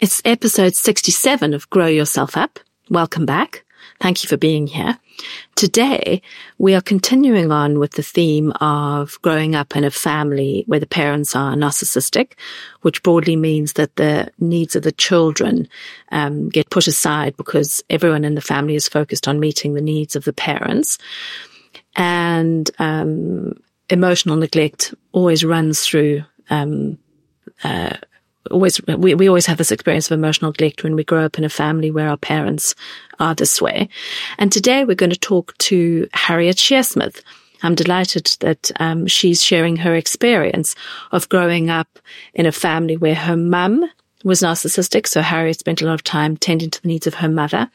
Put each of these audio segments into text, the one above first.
It's episode 67 of Grow Yourself Up. Welcome back. Thank you for being here. Today, we are continuing on with the theme of growing up in a family where the parents are narcissistic, which broadly means that the needs of the children um, get put aside because everyone in the family is focused on meeting the needs of the parents. And um, emotional neglect always runs through um, uh, always we, we always have this experience of emotional neglect when we grow up in a family where our parents are this way. And today we're going to talk to Harriet Shearsmith. I'm delighted that um, she's sharing her experience of growing up in a family where her mum was narcissistic. So Harriet spent a lot of time tending to the needs of her mother.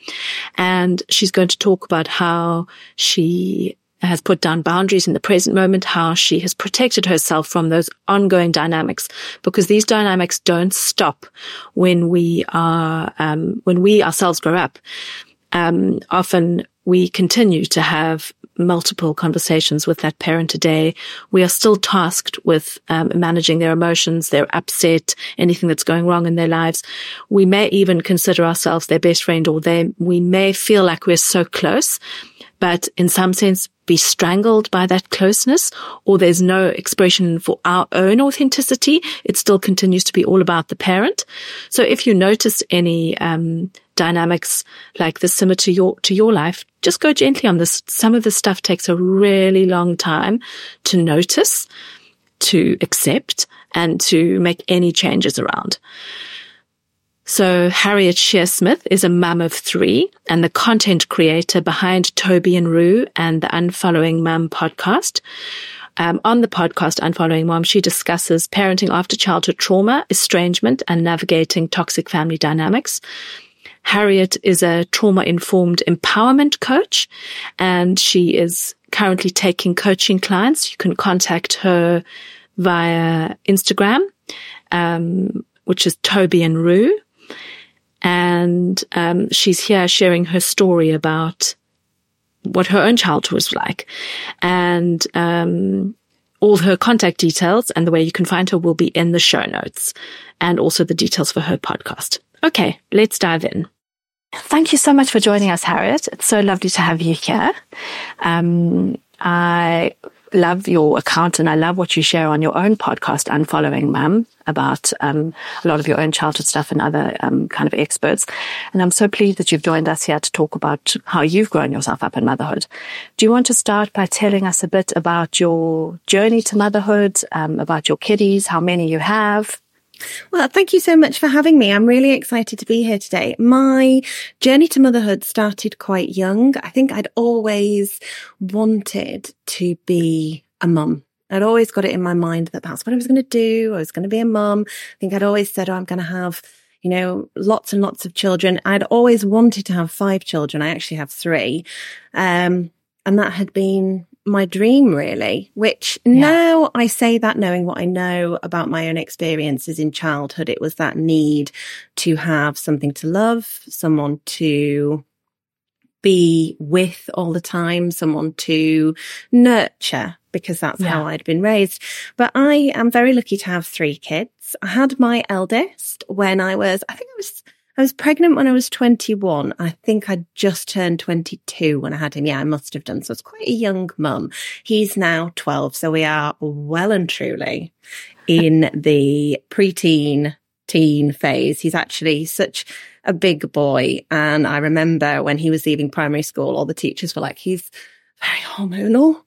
And she's going to talk about how she has put down boundaries in the present moment, how she has protected herself from those ongoing dynamics, because these dynamics don't stop when we are, um, when we ourselves grow up. Um, often we continue to have multiple conversations with that parent today. We are still tasked with um, managing their emotions, their upset, anything that's going wrong in their lives. We may even consider ourselves their best friend or they, we may feel like we're so close but in some sense be strangled by that closeness or there's no expression for our own authenticity. It still continues to be all about the parent. So if you notice any, um, dynamics like this similar to your, to your life, just go gently on this. Some of this stuff takes a really long time to notice, to accept and to make any changes around. So Harriet Shearsmith is a mum of three and the content creator behind Toby and Roo and the Unfollowing Mum podcast. Um, on the podcast Unfollowing Mum, she discusses parenting after childhood trauma, estrangement, and navigating toxic family dynamics. Harriet is a trauma informed empowerment coach and she is currently taking coaching clients. You can contact her via Instagram, um, which is Toby and Roo and um, she's here sharing her story about what her own childhood was like, and um, all her contact details and the way you can find her will be in the show notes, and also the details for her podcast. Okay, let's dive in. Thank you so much for joining us, Harriet. It's so lovely to have you here. Um, I love your account and I love what you share on your own podcast, Unfollowing Mum, about um, a lot of your own childhood stuff and other um, kind of experts. And I'm so pleased that you've joined us here to talk about how you've grown yourself up in motherhood. Do you want to start by telling us a bit about your journey to motherhood, um, about your kiddies, how many you have? Well, thank you so much for having me. I'm really excited to be here today. My journey to motherhood started quite young. I think I'd always wanted to be a mum. I'd always got it in my mind that that's what I was going to do. I was going to be a mum. I think I'd always said, oh, I'm going to have, you know, lots and lots of children. I'd always wanted to have five children. I actually have three. Um, and that had been my dream really, which yeah. now I say that knowing what I know about my own experiences in childhood, it was that need to have something to love, someone to be with all the time, someone to nurture because that's yeah. how I'd been raised. But I am very lucky to have three kids. I had my eldest when I was, I think I was I was pregnant when I was 21. I think I'd just turned 22 when I had him. Yeah, I must have done. So it's quite a young mum. He's now 12. So we are well and truly in the preteen teen phase. He's actually such a big boy. And I remember when he was leaving primary school, all the teachers were like, he's very hormonal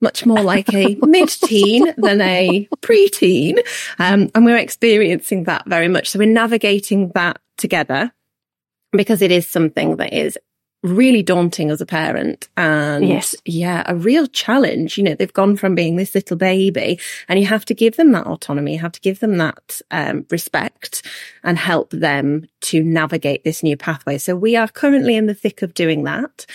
much more like a mid-teen than a pre-teen. Um, and we're experiencing that very much. So we're navigating that together because it is something that is really daunting as a parent and yes. yeah, a real challenge. You know, they've gone from being this little baby and you have to give them that autonomy, you have to give them that um, respect and help them to navigate this new pathway. So we are currently in the thick of doing that.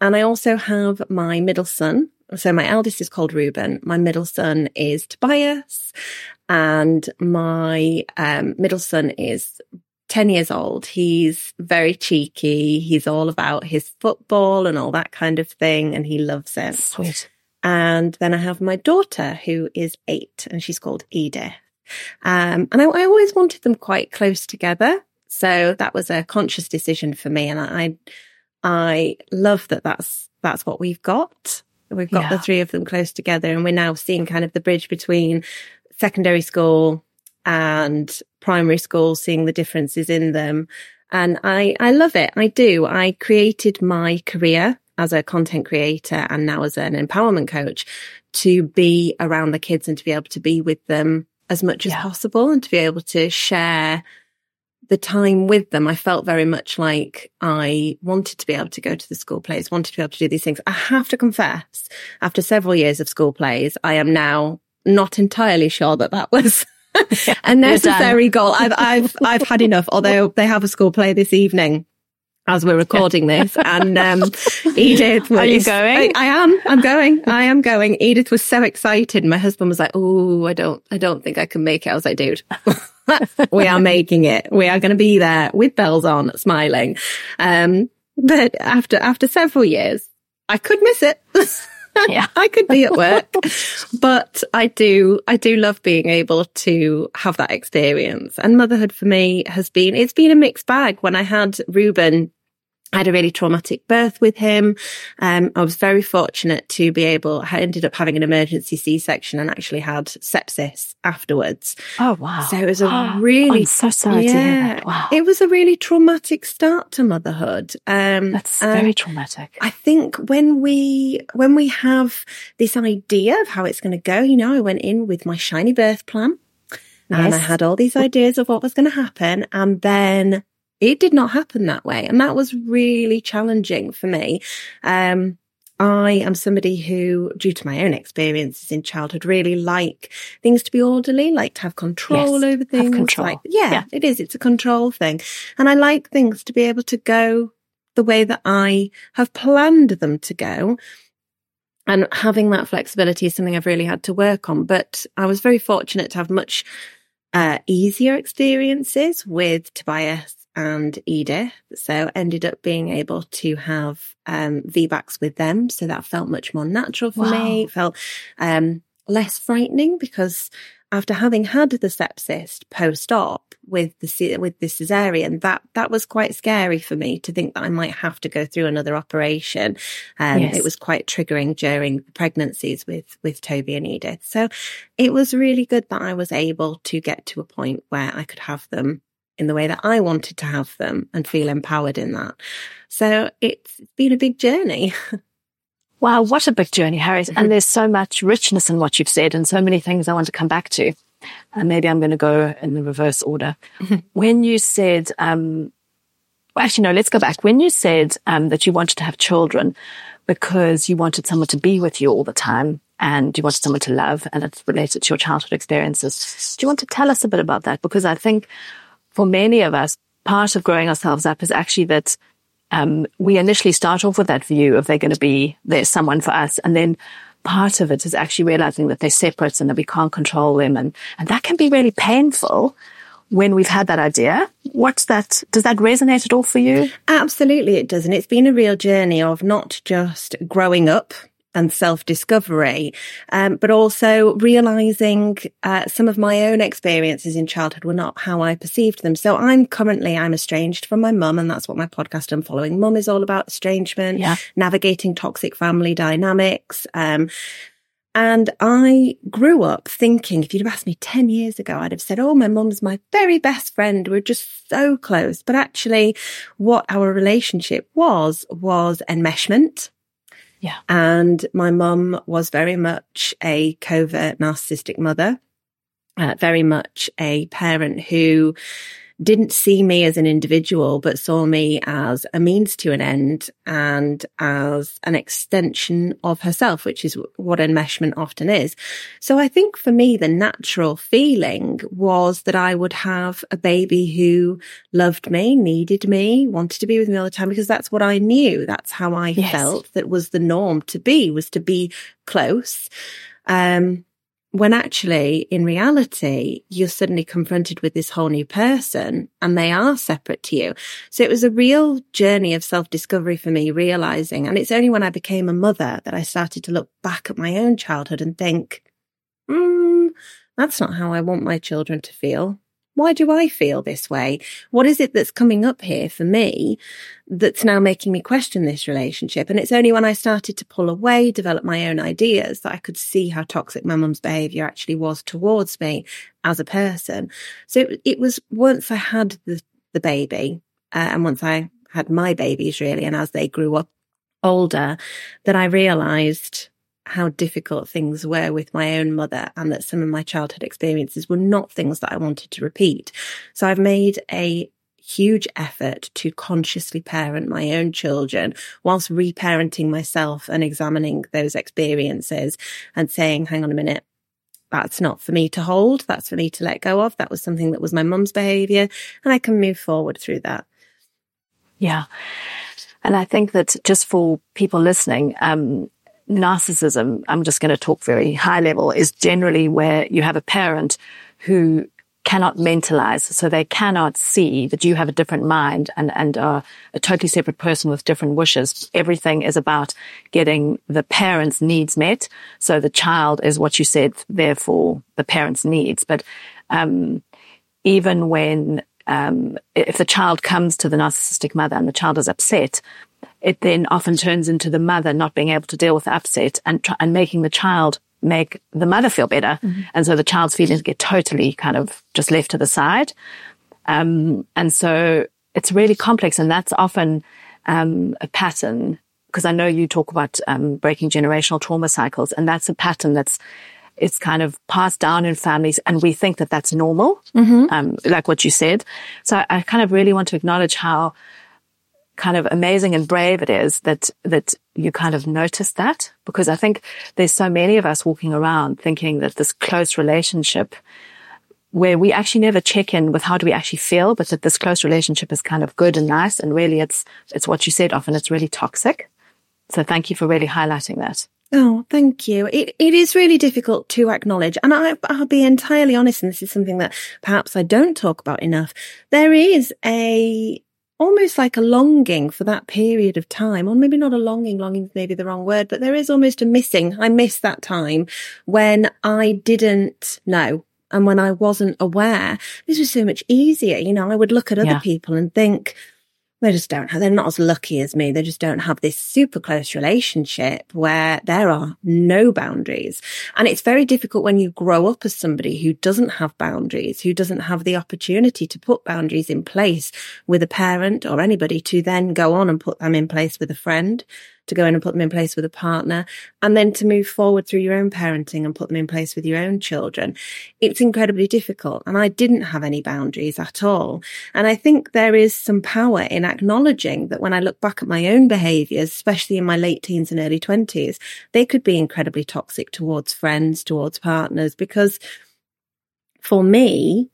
And I also have my middle son. So my eldest is called Ruben. My middle son is Tobias and my um, middle son is 10 years old. He's very cheeky. He's all about his football and all that kind of thing. And he loves it. Sweet. And then I have my daughter who is eight and she's called Edith. Um, and I, I, always wanted them quite close together. So that was a conscious decision for me. And I, I love that that's, that's what we've got. We've got yeah. the three of them close together and we're now seeing kind of the bridge between secondary school and primary school, seeing the differences in them. And I, I love it. I do. I created my career as a content creator and now as an empowerment coach to be around the kids and to be able to be with them as much yeah. as possible and to be able to share the time with them. I felt very much like I wanted to be able to go to the school plays, wanted to be able to do these things. I have to confess, after several years of school plays, I am now not entirely sure that that was a necessary goal. I've, I've, I've had enough, although they have a school play this evening as we're recording this. And um, Edith was. Are you going? I, I, am. I'm going. I am going. Edith was so excited. My husband was like, "Oh, I don't. I don't think I can make it." I was like, "Dude." we are making it. We are going to be there with bells on, smiling. Um, but after after several years, I could miss it. yeah. I could be at work, but I do, I do love being able to have that experience. And motherhood for me has been, it's been a mixed bag. When I had Ruben, I had a really traumatic birth with him. Um, I was very fortunate to be able, I ended up having an emergency C-section and actually had sepsis afterwards. Oh, wow. So it was a oh, really, I'm so sorry yeah, Wow. It was a really traumatic start to motherhood. Um, That's very traumatic. I think when we, when we have this idea of how it's going to go, you know, I went in with my shiny birth plan. Yes. And I had all these ideas of what was going to happen. And then it did not happen that way. And that was really challenging for me. Um, I am somebody who, due to my own experiences in childhood, really like things to be orderly, like to have control yes, over things. control. Like, yeah, yeah, it is. It's a control thing. And I like things to be able to go the way that I have planned them to go. And having that flexibility is something I've really had to work on. But I was very fortunate to have much uh, easier experiences with Tobias and Edith. So ended up being able to have um, VBACs with them. So that felt much more natural for wow. me. It felt um, less frightening because after having had the sepsis post-op with the with the cesarean, that that was quite scary for me to think that I might have to go through another operation. Um, yes. It was quite triggering during pregnancies with with Toby and Edith. So it was really good that I was able to get to a point where I could have them in the way that I wanted to have them and feel empowered in that. So it's been a big journey. wow, what a big journey, Harriet. And there's so much richness in what you've said and so many things I want to come back to. And maybe I'm going to go in the reverse order. when you said, um, well, actually, no, let's go back. When you said um, that you wanted to have children because you wanted someone to be with you all the time and you wanted someone to love and it's related to your childhood experiences, do you want to tell us a bit about that? Because I think for many of us, part of growing ourselves up is actually that um, we initially start off with that view of they're going to be there's someone for us, and then part of it is actually realizing that they're separate and that we can't control them. And, and that can be really painful when we've had that idea. What's that? Does that resonate at all for you? Absolutely, it does. And it's been a real journey of not just growing up and self discovery, um, but also realizing uh, some of my own experiences in childhood were not how I perceived them. So I'm currently I'm estranged from my mum, and that's what my podcast Unfollowing Mum is all about: estrangement, yeah. navigating toxic family dynamics. Um, and I grew up thinking, if you'd have asked me 10 years ago, I'd have said, Oh, my mum's my very best friend. We're just so close. But actually, what our relationship was, was enmeshment. Yeah. And my mum was very much a covert narcissistic mother, uh, very much a parent who didn't see me as an individual, but saw me as a means to an end and as an extension of herself, which is what enmeshment often is. So I think for me, the natural feeling was that I would have a baby who loved me, needed me, wanted to be with me all the time because that's what I knew. That's how I yes. felt that was the norm to be, was to be close. Um, when actually in reality you're suddenly confronted with this whole new person and they are separate to you. So it was a real journey of self-discovery for me realizing and it's only when i became a mother that i started to look back at my own childhood and think mm, that's not how i want my children to feel why do I feel this way? What is it that's coming up here for me that's now making me question this relationship? And it's only when I started to pull away, develop my own ideas that I could see how toxic my mum's behavior actually was towards me as a person. So it, was once I had the, the baby uh, and once I had my babies really, and as they grew up older, that I realized how difficult things were with my own mother and that some of my childhood experiences were not things that I wanted to repeat. So I've made a huge effort to consciously parent my own children whilst reparenting myself and examining those experiences and saying, hang on a minute. That's not for me to hold. That's for me to let go of. That was something that was my mum's behavior and I can move forward through that. Yeah. And I think that just for people listening, um, narcissism, I'm just going to talk very high level, is generally where you have a parent who cannot mentalize. So they cannot see that you have a different mind and, and are a totally separate person with different wishes. Everything is about getting the parent's needs met. So the child is what you said, therefore the parent's needs. But, um, even when, um, if the child comes to the narcissistic mother and the child is upset, it then often turns into the mother not being able to deal with the upset and try, and making the child make the mother feel better. Mm-hmm. And so the child's feelings get totally kind of just left to the side. Um, and so it's really complex and that's often, um, a pattern because I know you talk about, um, breaking generational trauma cycles and that's a pattern that's, it's kind of passed down in families and we think that that's normal, mm-hmm. um, like what you said. So I kind of really want to acknowledge how kind of amazing and brave it is that, that you kind of notice that because I think there's so many of us walking around thinking that this close relationship where we actually never check in with how do we actually feel, but that this close relationship is kind of good and nice. And really it's, it's what you said often. It's really toxic. So thank you for really highlighting that. Oh, thank you. It, it is really difficult to acknowledge. And I, I'll be entirely honest, and this is something that perhaps I don't talk about enough. There is a, almost like a longing for that period of time, or maybe not a longing, longing is maybe the wrong word, but there is almost a missing. I miss that time when I didn't know and when I wasn't aware. This was so much easier. You know, I would look at other yeah. people and think, they just don't have, they're not as lucky as me. They just don't have this super close relationship where there are no boundaries. And it's very difficult when you grow up as somebody who doesn't have boundaries, who doesn't have the opportunity to put boundaries in place with a parent or anybody to then go on and put them in place with a friend to go in and put them in place with a partner and then to move forward through your own parenting and put them in place with your own children. It's incredibly difficult. And I didn't have any boundaries at all. And I think there is some power in acknowledging that when I look back at my own behaviors, especially in my late teens and early twenties, they could be incredibly toxic towards friends, towards partners, because for me,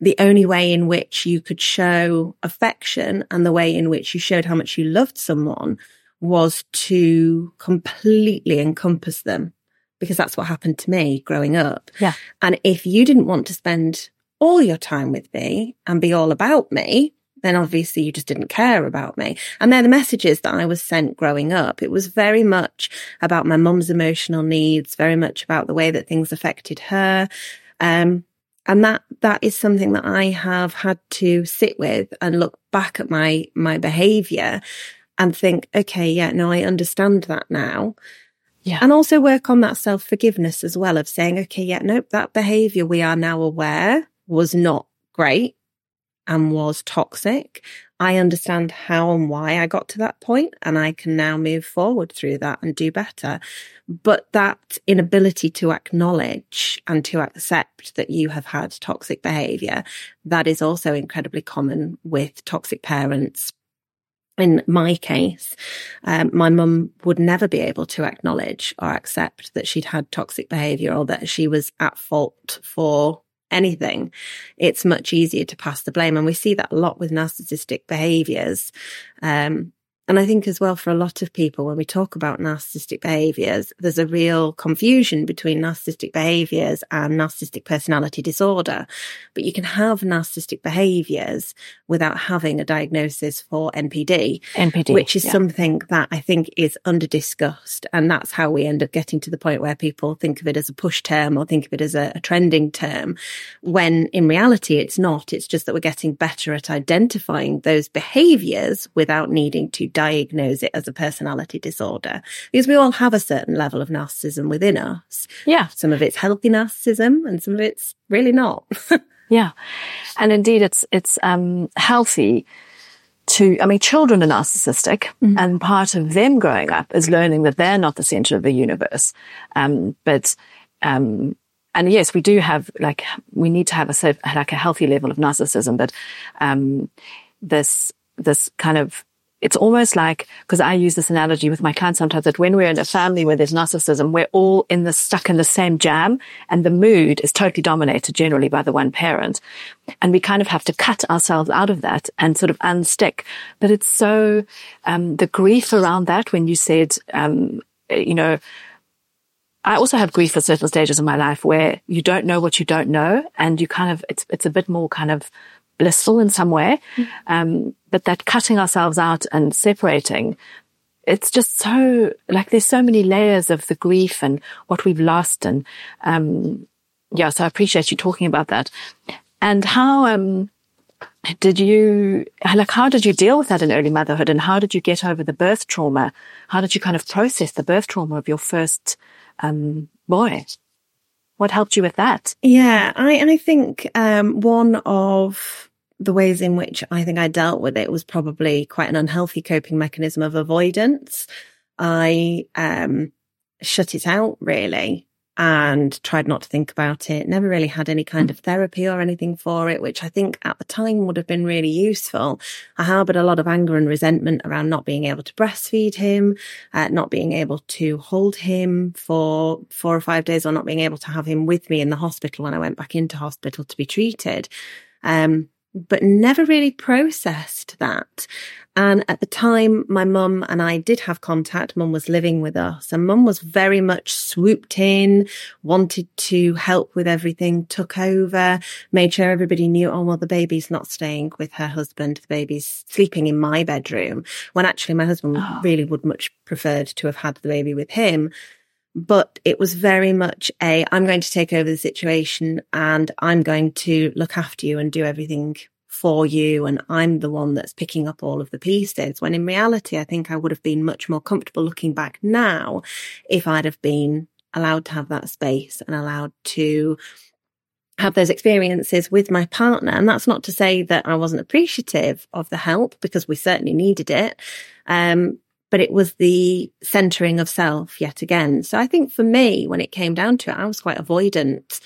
the only way in which you could show affection and the way in which you showed how much you loved someone was to completely encompass them because that's what happened to me growing up. Yeah. And if you didn't want to spend all your time with me and be all about me, then obviously you just didn't care about me. And they're the messages that I was sent growing up. It was very much about my mum's emotional needs, very much about the way that things affected her. Um, and that, that is something that I have had to sit with and look back at my, my behavior and think, okay, yeah, no, I understand that now. Yeah. And also work on that self forgiveness as well of saying, okay, yeah, nope, that behavior we are now aware was not great and was toxic. I understand how and why I got to that point and I can now move forward through that and do better. But that inability to acknowledge and to accept that you have had toxic behavior, that is also incredibly common with toxic parents. In my case, um, my mum would never be able to acknowledge or accept that she'd had toxic behavior or that she was at fault for anything, it's much easier to pass the blame. And we see that a lot with narcissistic behaviors. Um, and I think as well for a lot of people, when we talk about narcissistic behaviors, there's a real confusion between narcissistic behaviors and narcissistic personality disorder. But you can have narcissistic behaviors without having a diagnosis for NPD, NPD, which is yeah. something that I think is under discussed. And that's how we end up getting to the point where people think of it as a push term or think of it as a, a trending term, when in reality it's not. It's just that we're getting better at identifying those behaviors without needing to diagnose it as a personality disorder because we all have a certain level of narcissism within us. Yeah. Some of it's healthy narcissism and some of it's really not. yeah. And indeed it's, it's, um, healthy to, I mean, children are narcissistic mm-hmm. and part of them growing up is learning that they're not the center of the universe. Um, but, um, and yes, we do have like, we need to have a, like a healthy level of narcissism, but, um, this, this kind of it's almost like, because I use this analogy with my clients sometimes that when we're in a family where there's narcissism, we're all in the stuck in the same jam and the mood is totally dominated generally by the one parent. And we kind of have to cut ourselves out of that and sort of unstick. But it's so, um, the grief around that when you said, um, you know, I also have grief at certain stages of my life where you don't know what you don't know and you kind of, it's, it's a bit more kind of blissful in some way. Mm. Um, but that cutting ourselves out and separating, it's just so like there's so many layers of the grief and what we've lost. And, um, yeah, so I appreciate you talking about that. And how, um, did you, like, how did you deal with that in early motherhood and how did you get over the birth trauma? How did you kind of process the birth trauma of your first, um, boy? What helped you with that? Yeah, I, I think, um, one of the ways in which I think I dealt with it was probably quite an unhealthy coping mechanism of avoidance. I um, shut it out really and tried not to think about it. Never really had any kind of therapy or anything for it, which I think at the time would have been really useful. I harbored a lot of anger and resentment around not being able to breastfeed him, uh, not being able to hold him for four or five days, or not being able to have him with me in the hospital when I went back into hospital to be treated. Um, but never really processed that. And at the time, my mum and I did have contact. Mum was living with us and mum was very much swooped in, wanted to help with everything, took over, made sure everybody knew, oh, well, the baby's not staying with her husband. The baby's sleeping in my bedroom when actually my husband oh. really would much preferred to have had the baby with him but it was very much a I'm going to take over the situation and I'm going to look after you and do everything for you and I'm the one that's picking up all of the pieces when in reality I think I would have been much more comfortable looking back now if I'd have been allowed to have that space and allowed to have those experiences with my partner. And that's not to say that I wasn't appreciative of the help because we certainly needed it. Um, but it was the centering of self yet again. So I think for me, when it came down to it, I was quite avoidant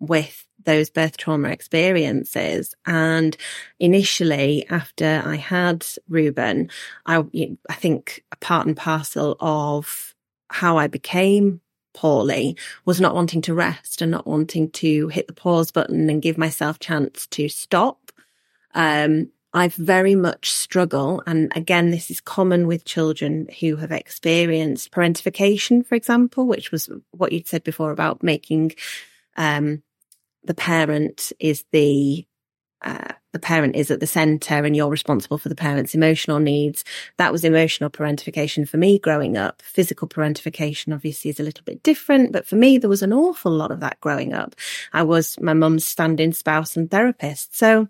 with those birth trauma experiences. And initially, after I had Reuben, I, I think a part and parcel of how I became poorly was not wanting to rest and not wanting to hit the pause button and give myself chance to stop. Um, I've very much struggle. And again, this is common with children who have experienced parentification, for example, which was what you'd said before about making, um, the parent is the uh, the parent is at the center and you're responsible for the parent's emotional needs. That was emotional parentification for me growing up. Physical parentification obviously is a little bit different, but for me, there was an awful lot of that growing up. I was my mum's stand-in spouse and therapist. So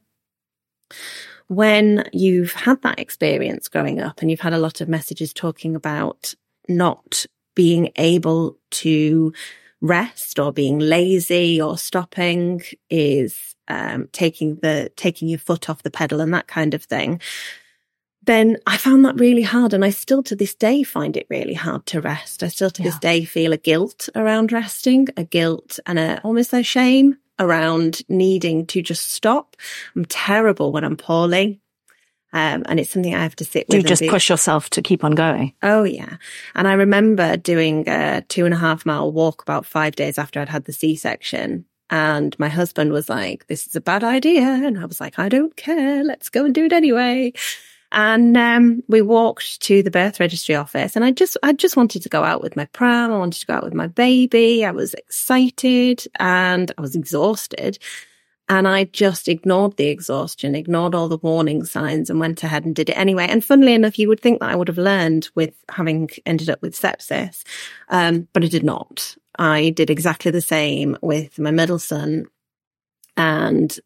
when you've had that experience growing up and you've had a lot of messages talking about not being able to rest or being lazy or stopping is um, taking the taking your foot off the pedal and that kind of thing then I found that really hard. And I still to this day find it really hard to rest. I still to yeah. this day feel a guilt around resting, a guilt and a almost a shame around needing to just stop. I'm terrible when I'm poorly. Um, and it's something I have to sit Do with. You just be, push yourself to keep on going. Oh yeah. And I remember doing a two and a half mile walk about five days after I'd had the C-section. And my husband was like, this is a bad idea. And I was like, I don't care. Let's go and do it anyway. And um, we walked to the birth registry office and I just, I just wanted to go out with my pram. I wanted to go out with my baby. I was excited and I was exhausted. And I just ignored the exhaustion, ignored all the warning signs and went ahead and did it anyway. And funnily enough, you would think that I would have learned with having ended up with sepsis. Um, but I did not. I did exactly the same with my middle son and,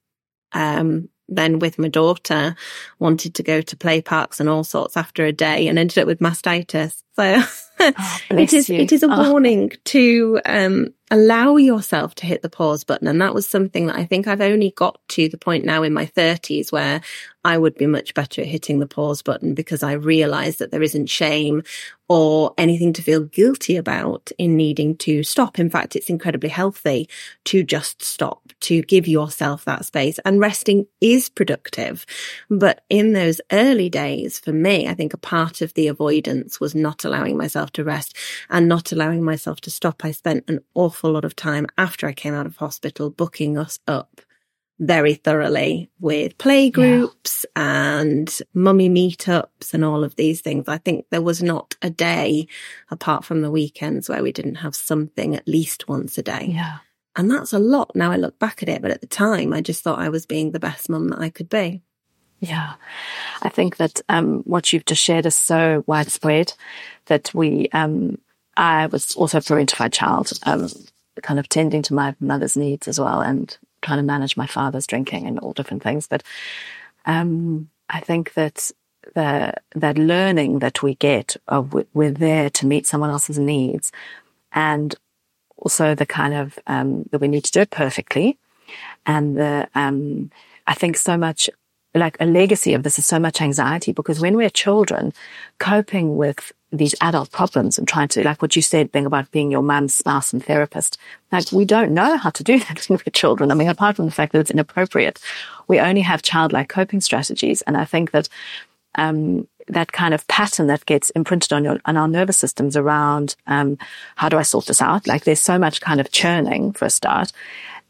um, then with my daughter wanted to go to play parks and all sorts after a day and ended up with mastitis. So oh, it is, you. it is a oh. warning to, um, allow yourself to hit the pause button. And that was something that I think I've only got to the point now in my thirties where I would be much better at hitting the pause button because I realize that there isn't shame or anything to feel guilty about in needing to stop. In fact, it's incredibly healthy to just stop, to give yourself that space and resting is productive. But in those early days, for me, I think a part of the avoidance was not allowing myself to rest and not allowing myself to stop. I spent an awful lot of time after I came out of hospital booking us up very thoroughly with play groups yeah. and mummy meetups and all of these things. I think there was not a day apart from the weekends where we didn't have something at least once a day. Yeah. And that's a lot now I look back at it. But at the time, I just thought I was being the best mum that I could be. Yeah. I think that um, what you've just shared is so widespread that we, um, I was also a parentified child, um, kind of tending to my mother's needs as well. And trying to manage my father's drinking and all different things. But um, I think that the that learning that we get of we're there to meet someone else's needs, and also the kind of um, that we need to do it perfectly, and the um, I think so much like a legacy of this is so much anxiety because when we're children, coping with these adult problems and trying to, like what you said, being about being your mum's spouse and therapist, like we don't know how to do that with children. I mean, apart from the fact that it's inappropriate, we only have childlike coping strategies. And I think that, um, that kind of pattern that gets imprinted on your, on our nervous systems around, um, how do I sort this out? Like there's so much kind of churning for a start.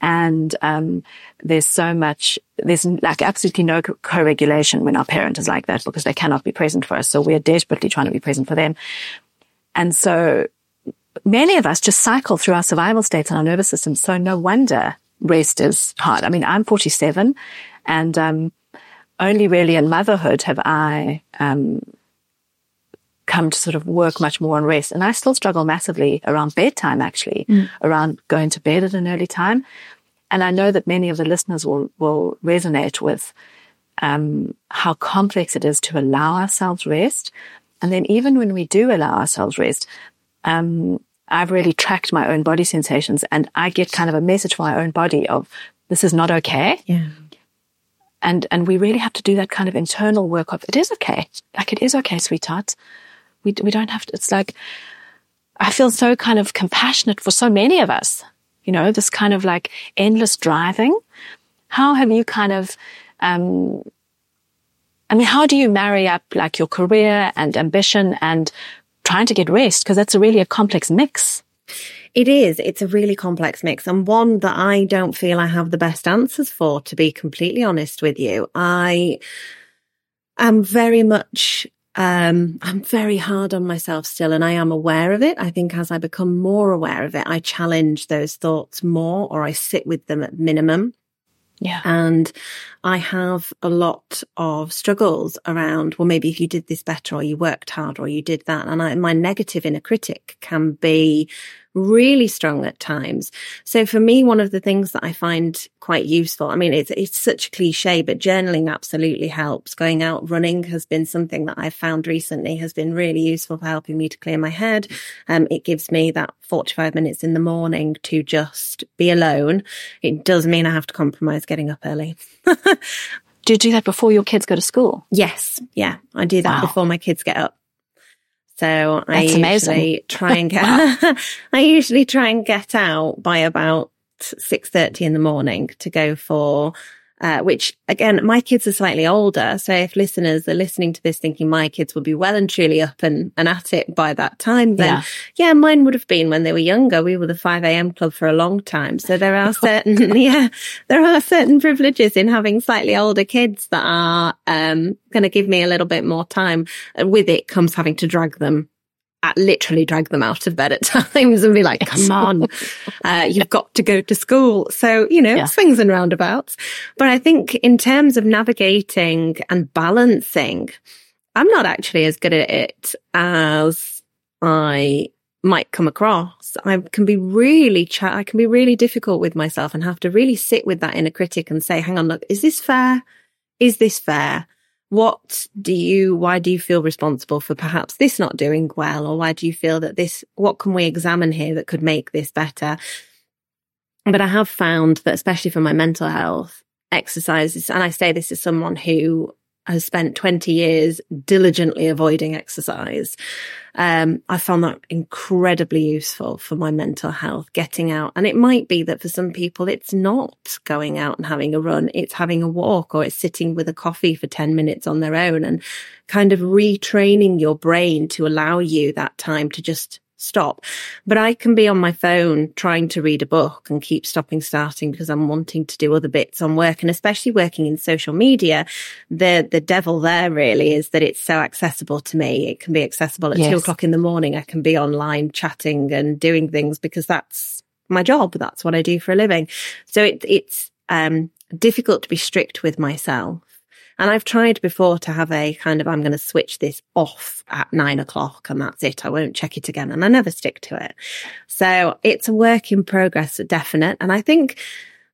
And um, there's so much, there's like absolutely no co-regulation when our parent is like that because they cannot be present for us. So we're desperately trying to be present for them. And so many of us just cycle through our survival states and our nervous system. So no wonder rest is hard. I mean, I'm 47 and, um, only really in motherhood have I, um, come to sort of work much more on rest. And I still struggle massively around bedtime, actually, mm. around going to bed at an early time. And I know that many of the listeners will, will resonate with um, how complex it is to allow ourselves rest. And then even when we do allow ourselves rest, um, I've really tracked my own body sensations and I get kind of a message from my own body of this is not okay. Yeah. And, and we really have to do that kind of internal work of it is okay. Like it is okay, sweetheart. We, we don't have to, it's like, I feel so kind of compassionate for so many of us, you know, this kind of like endless driving. How have you kind of, um, I mean, how do you marry up like your career and ambition and trying to get rest? Because that's really a complex mix. It is. It's a really complex mix and one that I don't feel I have the best answers for, to be completely honest with you. I, I'm very much um, I'm very hard on myself still and I am aware of it. I think as I become more aware of it, I challenge those thoughts more or I sit with them at minimum. Yeah. And I have a lot of struggles around, well, maybe if you did this better or you worked hard or you did that. And I, my negative inner critic can be really strong at times. So for me, one of the things that I find quite useful, I mean, it's, it's such a cliche, but journaling absolutely helps. Going out running has been something that I've found recently has been really useful for helping me to clear my head. Um, it gives me that 45 minutes in the morning to just be alone. It does mean I have to compromise getting up early. do you do that before your kids go to school? Yes. Yeah. I do that wow. before my kids get up. So That's I usually try and get, I usually try and get out by about 6.30 in the morning to go for uh, which again, my kids are slightly older. So if listeners are listening to this thinking my kids will be well and truly up and, and at it by that time, then yeah. yeah, mine would have been when they were younger. We were the 5 a.m. club for a long time. So there are certain, yeah, there are certain privileges in having slightly older kids that are, um, going to give me a little bit more time. With it comes having to drag them literally drag them out of bed at times and be like, come on, uh, you've got to go to school. So, you know, yeah. swings and roundabouts. But I think in terms of navigating and balancing, I'm not actually as good at it as I might come across. I can be really, ch- I can be really difficult with myself and have to really sit with that inner critic and say, hang on, look, is this fair? Is this fair? What do you, why do you feel responsible for perhaps this not doing well? Or why do you feel that this, what can we examine here that could make this better? But I have found that, especially for my mental health, exercises, and I say this as someone who has spent 20 years diligently avoiding exercise. Um, I found that incredibly useful for my mental health, getting out. And it might be that for some people, it's not going out and having a run. It's having a walk or it's sitting with a coffee for 10 minutes on their own and kind of retraining your brain to allow you that time to just stop. But I can be on my phone trying to read a book and keep stopping starting because I'm wanting to do other bits on work. And especially working in social media, the, the devil there really is that it's so accessible to me. It can be accessible at yes. two o'clock in the morning. I can be online chatting and doing things because that's my job. That's what I do for a living. So it, it's, um, difficult to be strict with myself and I've tried before to have a kind of, I'm going to switch this off at nine o'clock and that's it. I won't check it again. And I never stick to it. So it's a work in progress, definite. And I think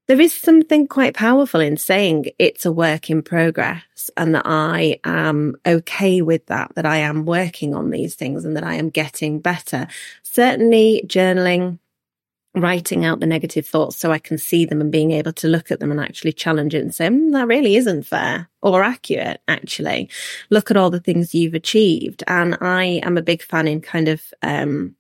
there is something quite powerful in saying it's a work in progress and that I am okay with that, that I am working on these things and that I am getting better. Certainly journaling, writing out the negative thoughts so I can see them and being able to look at them and actually challenge it and say, mm, that really isn't fair or accurate, actually. Look at all the things you've achieved. And I am a big fan in kind of, um,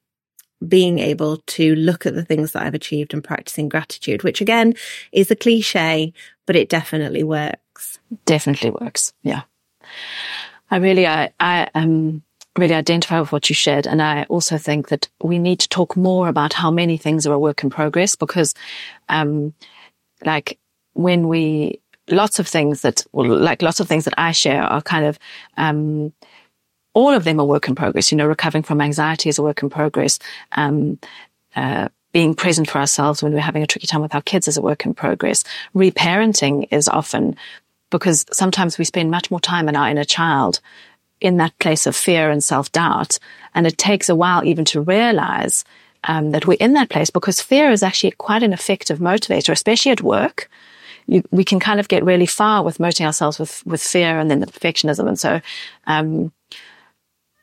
being able to look at the things that I've achieved and practicing gratitude, which again is a cliche, but it definitely works. Definitely works. Yeah. I really, I, I, um, really identify with what you shared. And I also think that we need to talk more about how many things are a work in progress because, um, like when we, lots of things that, well, like lots of things that I share are kind of, um, all of them are work in progress. You know, recovering from anxiety is a work in progress. Um, uh, being present for ourselves when we're having a tricky time with our kids is a work in progress. Reparenting is often because sometimes we spend much more time in our inner child in that place of fear and self doubt. And it takes a while even to realize um, that we're in that place because fear is actually quite an effective motivator, especially at work. You, we can kind of get really far with motivating ourselves with, with fear and then the perfectionism. And so, um,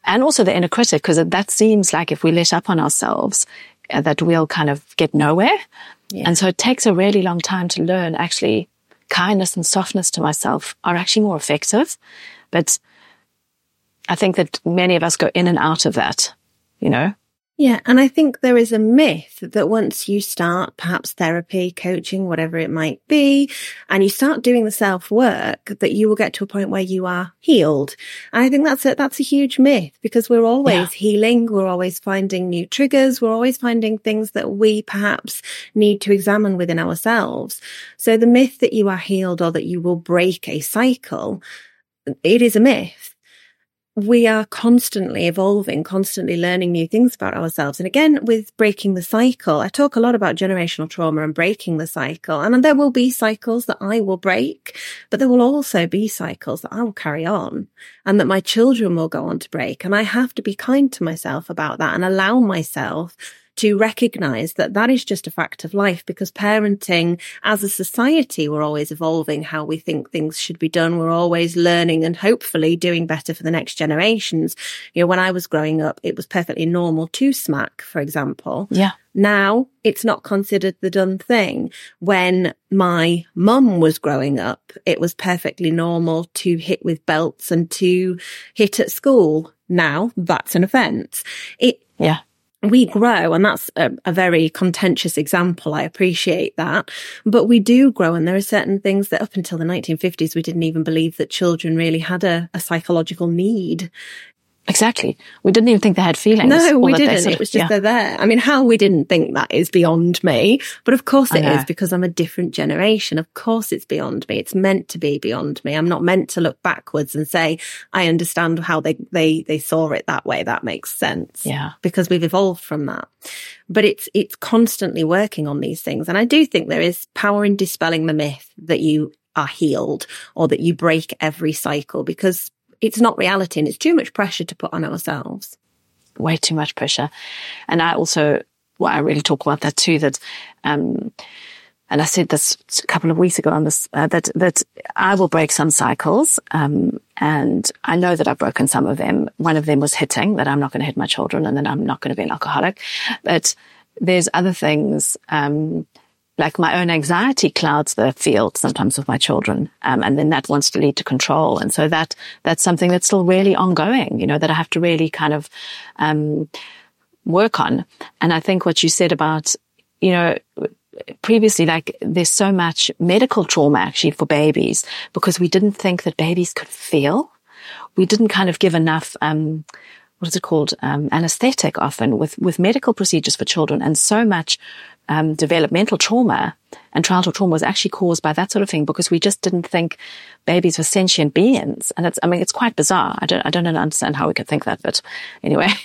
and also the inner critic, because that seems like if we let up on ourselves, uh, that we'll kind of get nowhere. Yeah. And so it takes a really long time to learn actually kindness and softness to myself are actually more effective. But I think that many of us go in and out of that, you know? Yeah. And I think there is a myth that once you start perhaps therapy, coaching, whatever it might be, and you start doing the self work, that you will get to a point where you are healed. And I think that's a, that's a huge myth because we're always yeah. healing. We're always finding new triggers. We're always finding things that we perhaps need to examine within ourselves. So the myth that you are healed or that you will break a cycle it is a myth we are constantly evolving, constantly learning new things about ourselves. And again, with breaking the cycle, I talk a lot about generational trauma and breaking the cycle. And there will be cycles that I will break, but there will also be cycles that I will carry on and that my children will go on to break. And I have to be kind to myself about that and allow myself to recognize that that is just a fact of life because parenting as a society, we're always evolving how we think things should be done. We're always learning and hopefully doing better for the next generations. You know, when I was growing up, it was perfectly normal to smack, for example. Yeah. Now it's not considered the done thing. When my mum was growing up, it was perfectly normal to hit with belts and to hit at school. Now that's an offence. It, yeah we grow and that's a, a, very contentious example. I appreciate that. But we do grow and there are certain things that up until the 1950s, we didn't even believe that children really had a, a psychological need. Exactly. We didn't even think they had feelings. No, we didn't. It was just yeah. they're there. I mean, how we didn't think that is beyond me. But of course it is because I'm a different generation. Of course it's beyond me. It's meant to be beyond me. I'm not meant to look backwards and say, I understand how they, they, they saw it that way. That makes sense. Yeah. Because we've evolved from that. But it's, it's constantly working on these things. And I do think there is power in dispelling the myth that you are healed or that you break every cycle because it's not reality and it's too much pressure to put on ourselves. Way too much pressure. And I also, well, I really talk about that too, that, um, and I said this a couple of weeks ago on this, uh, that, that I will break some cycles. Um, and I know that I've broken some of them. One of them was hitting, that I'm not going to hit my children and then I'm not going to be an alcoholic. But there's other things, um, like my own anxiety clouds the field sometimes with my children. Um, and then that wants to lead to control. And so that, that's something that's still really ongoing, you know, that I have to really kind of, um, work on. And I think what you said about, you know, previously, like there's so much medical trauma actually for babies because we didn't think that babies could feel. We didn't kind of give enough, um, what is it called? Um, anesthetic often with, with medical procedures for children and so much um, developmental trauma and childhood trauma was actually caused by that sort of thing because we just didn't think babies were sentient beings. And it's, I mean, it's quite bizarre. I don't, I don't understand how we could think that, but anyway.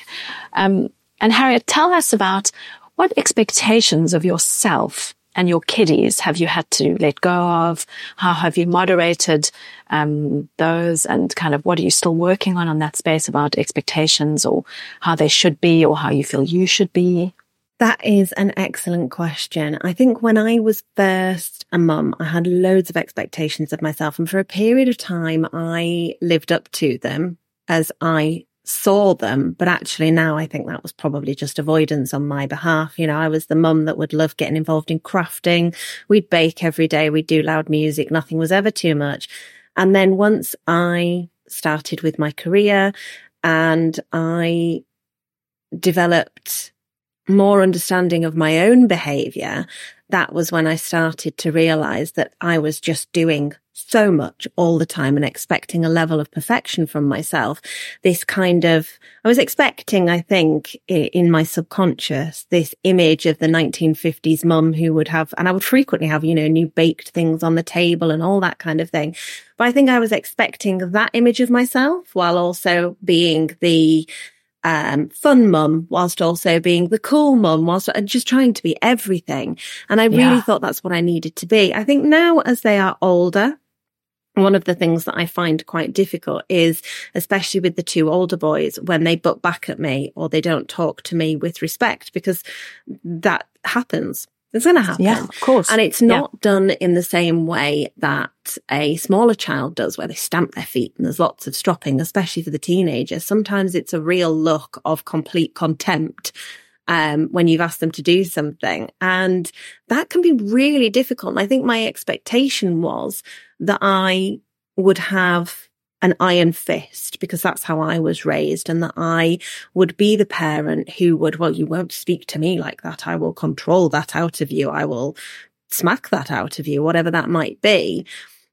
Um, and Harriet, tell us about what expectations of yourself and your kiddies have you had to let go of? How have you moderated um, those, and kind of what are you still working on on that space about expectations or how they should be or how you feel you should be? That is an excellent question. I think when I was first a mum, I had loads of expectations of myself. And for a period of time, I lived up to them as I saw them. But actually now I think that was probably just avoidance on my behalf. You know, I was the mum that would love getting involved in crafting. We'd bake every day. We'd do loud music. Nothing was ever too much. And then once I started with my career and I developed more understanding of my own behavior, that was when I started to realize that I was just doing so much all the time and expecting a level of perfection from myself. This kind of, I was expecting, I think, in my subconscious, this image of the 1950s mum who would have, and I would frequently have, you know, new baked things on the table and all that kind of thing. But I think I was expecting that image of myself while also being the, um, fun mum whilst also being the cool mum whilst and just trying to be everything. And I really yeah. thought that's what I needed to be. I think now as they are older, one of the things that I find quite difficult is, especially with the two older boys, when they butt back at me or they don't talk to me with respect, because that happens. It's going to happen. Yeah, of course. And it's not yeah. done in the same way that a smaller child does, where they stamp their feet and there's lots of stropping, especially for the teenagers. Sometimes it's a real look of complete contempt. Um, when you've asked them to do something. And that can be really difficult. And I think my expectation was that I would have an iron fist because that's how I was raised and that I would be the parent who would, well, you won't speak to me like that. I will control that out of you. I will smack that out of you, whatever that might be.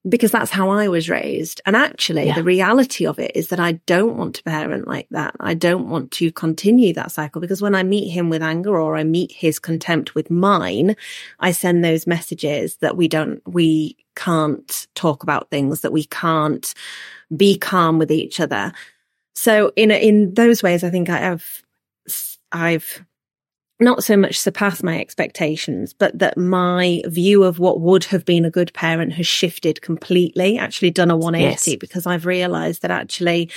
Because that's how I was raised. And actually, yeah. the reality of it is that I don't want to parent like that. I don't want to continue that cycle because when I meet him with anger or I meet his contempt with mine, I send those messages that we don't, we can't talk about things, that we can't be calm with each other. So in, in those ways, I think I have, I've not so much surpass my expectations, but that my view of what would have been a good parent has shifted completely, actually done a 180 yes. because I've realized that actually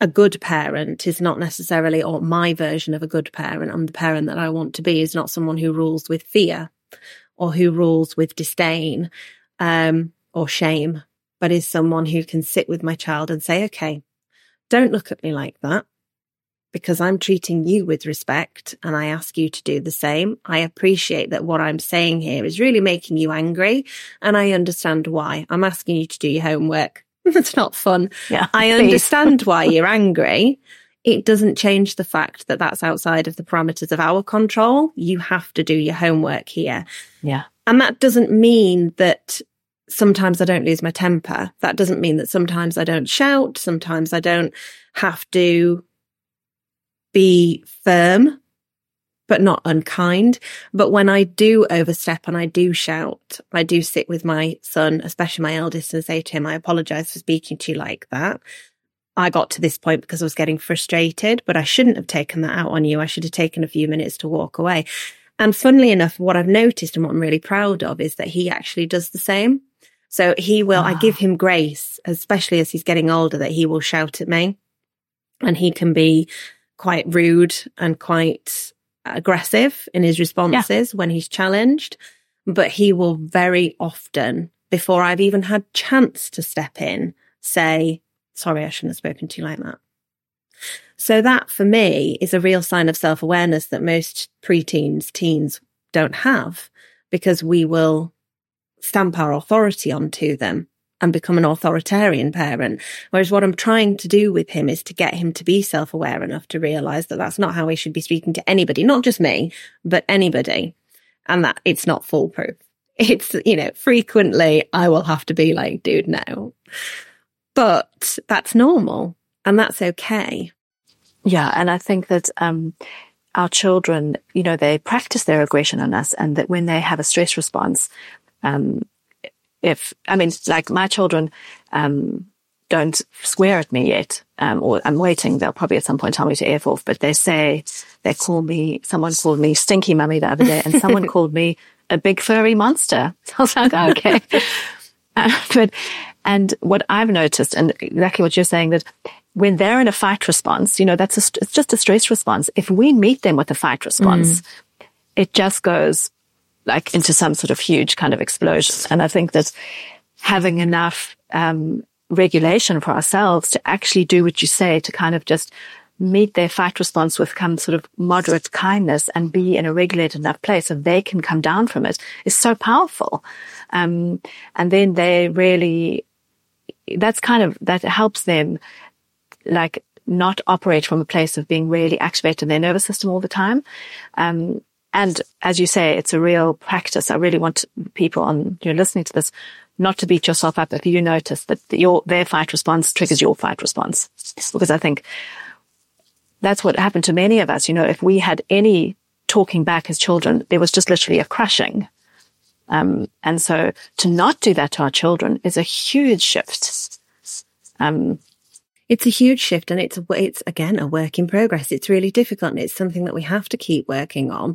a good parent is not necessarily, or my version of a good parent, I'm the parent that I want to be, is not someone who rules with fear or who rules with disdain um, or shame, but is someone who can sit with my child and say, okay, don't look at me like that because I'm treating you with respect and I ask you to do the same. I appreciate that what I'm saying here is really making you angry and I understand why. I'm asking you to do your homework. That's not fun. Yeah. I understand why you're angry. It doesn't change the fact that that's outside of the parameters of our control. You have to do your homework here. Yeah. And that doesn't mean that sometimes I don't lose my temper. That doesn't mean that sometimes I don't shout. Sometimes I don't have to be firm, but not unkind. But when I do overstep and I do shout, I do sit with my son, especially my eldest, and say to him, I apologize for speaking to you like that. I got to this point because I was getting frustrated, but I shouldn't have taken that out on you. I should have taken a few minutes to walk away. And funnily enough, what I've noticed and what I'm really proud of is that he actually does the same. So he will, I give ah. him grace, especially as he's getting older, that he will shout at me and he can be quite rude and quite aggressive in his responses yeah. when he's challenged, but he will very often, before I've even had chance to step in, say, sorry, I shouldn't have spoken to you like that. So that for me is a real sign of self awareness that most preteens, teens don't have because we will stamp our authority onto them and become an authoritarian parent. Whereas what I'm trying to do with him is to get him to be self aware enough to realize that that's not how he should be speaking to anybody, not just me, but anybody. And that it's not foolproof. It's, you know, frequently I will have to be like, dude, no. But that's normal and that's okay. Yeah. And I think that, um, our children, you know, they practice their aggression on us and that when they have a stress response, um, if, I mean, like my children, um, don't swear at me yet, um, or I'm waiting. They'll probably at some point tell me to F off, but they say, they call me, someone called me stinky mummy the other day and someone called me a big furry monster. So I was like, okay. uh, but, and what I've noticed and exactly what you're saying that when they're in a fight response, you know, that's a, it's just a stress response. If we meet them with a fight response, mm. it just goes like into some sort of huge kind of explosion. And I think that having enough um, regulation for ourselves to actually do what you say, to kind of just meet their fight response with some sort of moderate kindness and be in a regulated enough place so they can come down from it is so powerful. Um, and then they really, that's kind of, that helps them like not operate from a place of being really activated in their nervous system all the time. Um, and as you say, it's a real practice. I really want people on, you know, listening to this not to beat yourself up if you notice that your, their fight response triggers your fight response. Because I think that's what happened to many of us. You know, if we had any talking back as children, there was just literally a crushing. Um, and so to not do that to our children is a huge shift. Um, it's a huge shift and it's, it's again a work in progress. It's really difficult and it's something that we have to keep working on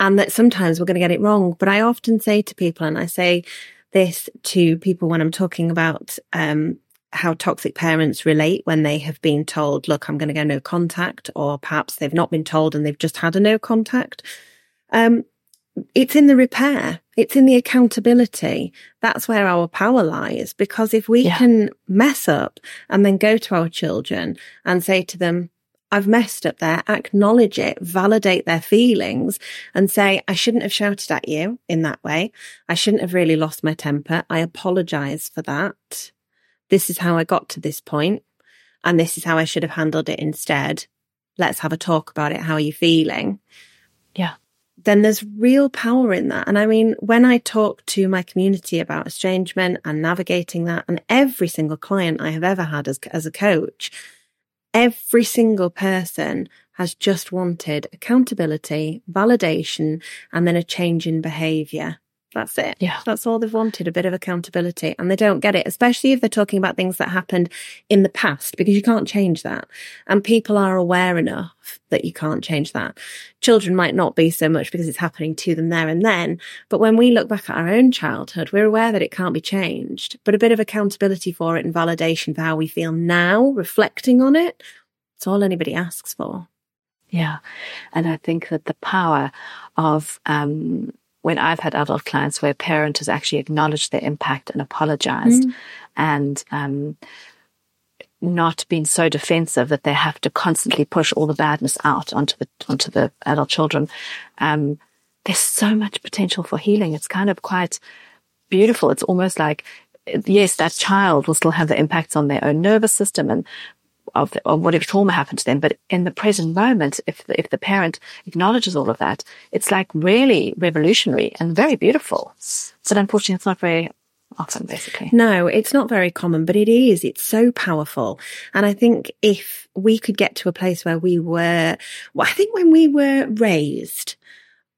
and that sometimes we're going to get it wrong. But I often say to people and I say this to people when I'm talking about, um, how toxic parents relate when they have been told, look, I'm going to go no contact, or perhaps they've not been told and they've just had a no contact. Um, it's in the repair. It's in the accountability. That's where our power lies. Because if we yeah. can mess up and then go to our children and say to them, I've messed up there, acknowledge it, validate their feelings and say, I shouldn't have shouted at you in that way. I shouldn't have really lost my temper. I apologize for that. This is how I got to this point and this is how I should have handled it instead. Let's have a talk about it. How are you feeling? Then there's real power in that. And I mean, when I talk to my community about estrangement and navigating that, and every single client I have ever had as, as a coach, every single person has just wanted accountability, validation, and then a change in behavior. That's it. Yeah. That's all they've wanted, a bit of accountability. And they don't get it, especially if they're talking about things that happened in the past, because you can't change that. And people are aware enough that you can't change that. Children might not be so much because it's happening to them there and then. But when we look back at our own childhood, we're aware that it can't be changed, but a bit of accountability for it and validation for how we feel now, reflecting on it. It's all anybody asks for. Yeah. And I think that the power of, um, when I've had adult clients where a parent has actually acknowledged their impact and apologized mm. and um, not been so defensive that they have to constantly push all the badness out onto the onto the adult children. Um, there's so much potential for healing. It's kind of quite beautiful. It's almost like yes, that child will still have the impacts on their own nervous system and of, the, of whatever trauma happened to them. But in the present moment, if the, if the parent acknowledges all of that, it's like really revolutionary and very beautiful. But unfortunately, it's not very often, basically. No, it's not very common, but it is. It's so powerful. And I think if we could get to a place where we were, well, I think when we were raised,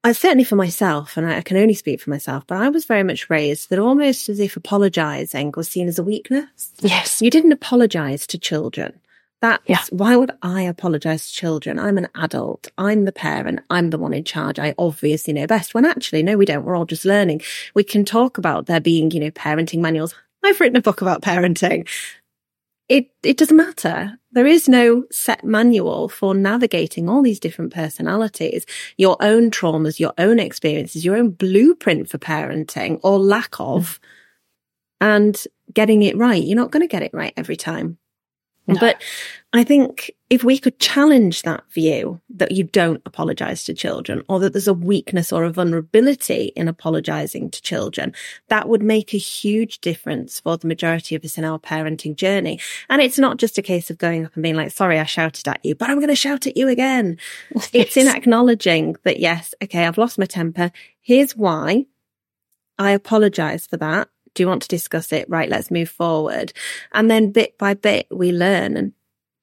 I certainly for myself, and I can only speak for myself, but I was very much raised that almost as if apologizing was seen as a weakness. Yes. You didn't apologize to children. That's yeah. why would I apologize to children? I'm an adult. I'm the parent. I'm the one in charge. I obviously know best. When actually, no, we don't. We're all just learning. We can talk about there being, you know, parenting manuals. I've written a book about parenting. It, it doesn't matter. There is no set manual for navigating all these different personalities, your own traumas, your own experiences, your own blueprint for parenting or lack of mm. and getting it right. You're not going to get it right every time. No. But I think if we could challenge that view that you don't apologize to children or that there's a weakness or a vulnerability in apologizing to children, that would make a huge difference for the majority of us in our parenting journey. And it's not just a case of going up and being like, sorry, I shouted at you, but I'm going to shout at you again. Yes. It's in acknowledging that, yes, okay, I've lost my temper. Here's why. I apologize for that. Do you want to discuss it? Right, let's move forward. And then bit by bit, we learn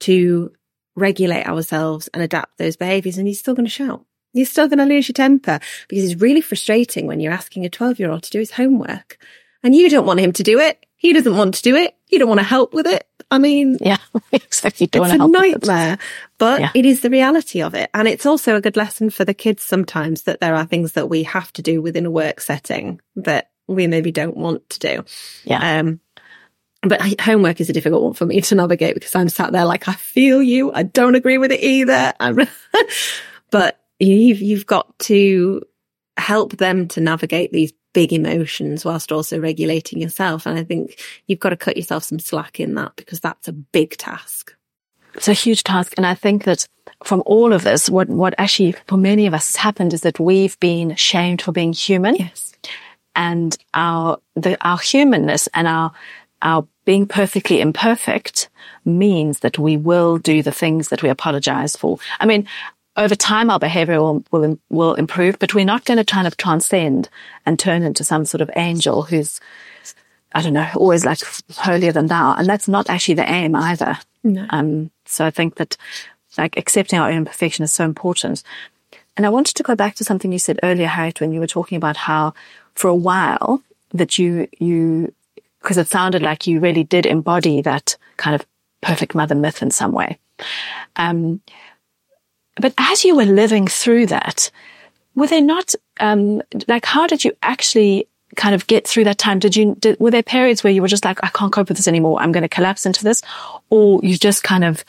to regulate ourselves and adapt those behaviors. And you're still going to shout. You're still going to lose your temper because it's really frustrating when you're asking a 12 year old to do his homework and you don't want him to do it. He doesn't want to do it. You don't want to help with it. I mean, yeah, exactly. Don't it's a nightmare, but yeah. it is the reality of it. And it's also a good lesson for the kids sometimes that there are things that we have to do within a work setting that we maybe don't want to do. Yeah. Um, but homework is a difficult one for me to navigate because I'm sat there like, I feel you. I don't agree with it either. but you've, you've got to help them to navigate these big emotions whilst also regulating yourself. And I think you've got to cut yourself some slack in that because that's a big task. It's a huge task. And I think that from all of this, what, what actually for many of us has happened is that we've been shamed for being human. Yes and our the, our humanness and our our being perfectly imperfect means that we will do the things that we apologize for. I mean, over time, our behavior will, will, will improve, but we're not going to kind of transcend and turn into some sort of angel who's, I don't know, always like holier than thou. And that's not actually the aim either. No. Um, so I think that like accepting our own imperfection is so important. And I wanted to go back to something you said earlier, Harriet, when you were talking about how for a while that you, you, because it sounded like you really did embody that kind of perfect mother myth in some way. Um, but as you were living through that, were there not, um, like, how did you actually kind of get through that time? Did you, did, were there periods where you were just like, I can't cope with this anymore. I'm going to collapse into this? Or you just kind of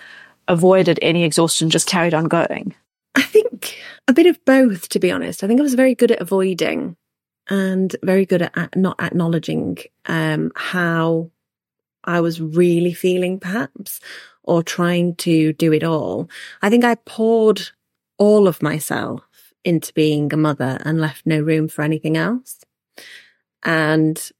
avoided any exhaustion, just carried on going? I think a bit of both, to be honest. I think I was very good at avoiding and very good at not acknowledging um, how I was really feeling, perhaps, or trying to do it all. I think I poured all of myself into being a mother and left no room for anything else. And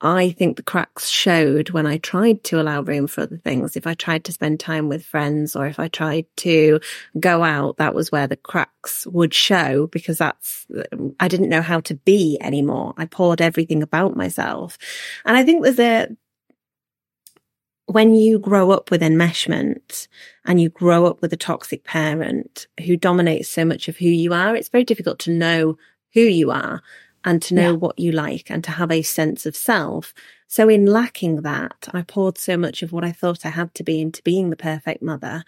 I think the cracks showed when I tried to allow room for other things. If I tried to spend time with friends or if I tried to go out, that was where the cracks would show because that's, um, I didn't know how to be anymore. I poured everything about myself. And I think there's a, when you grow up with enmeshment and you grow up with a toxic parent who dominates so much of who you are, it's very difficult to know who you are and to know yeah. what you like and to have a sense of self. So in lacking that, I poured so much of what I thought I had to be into being the perfect mother.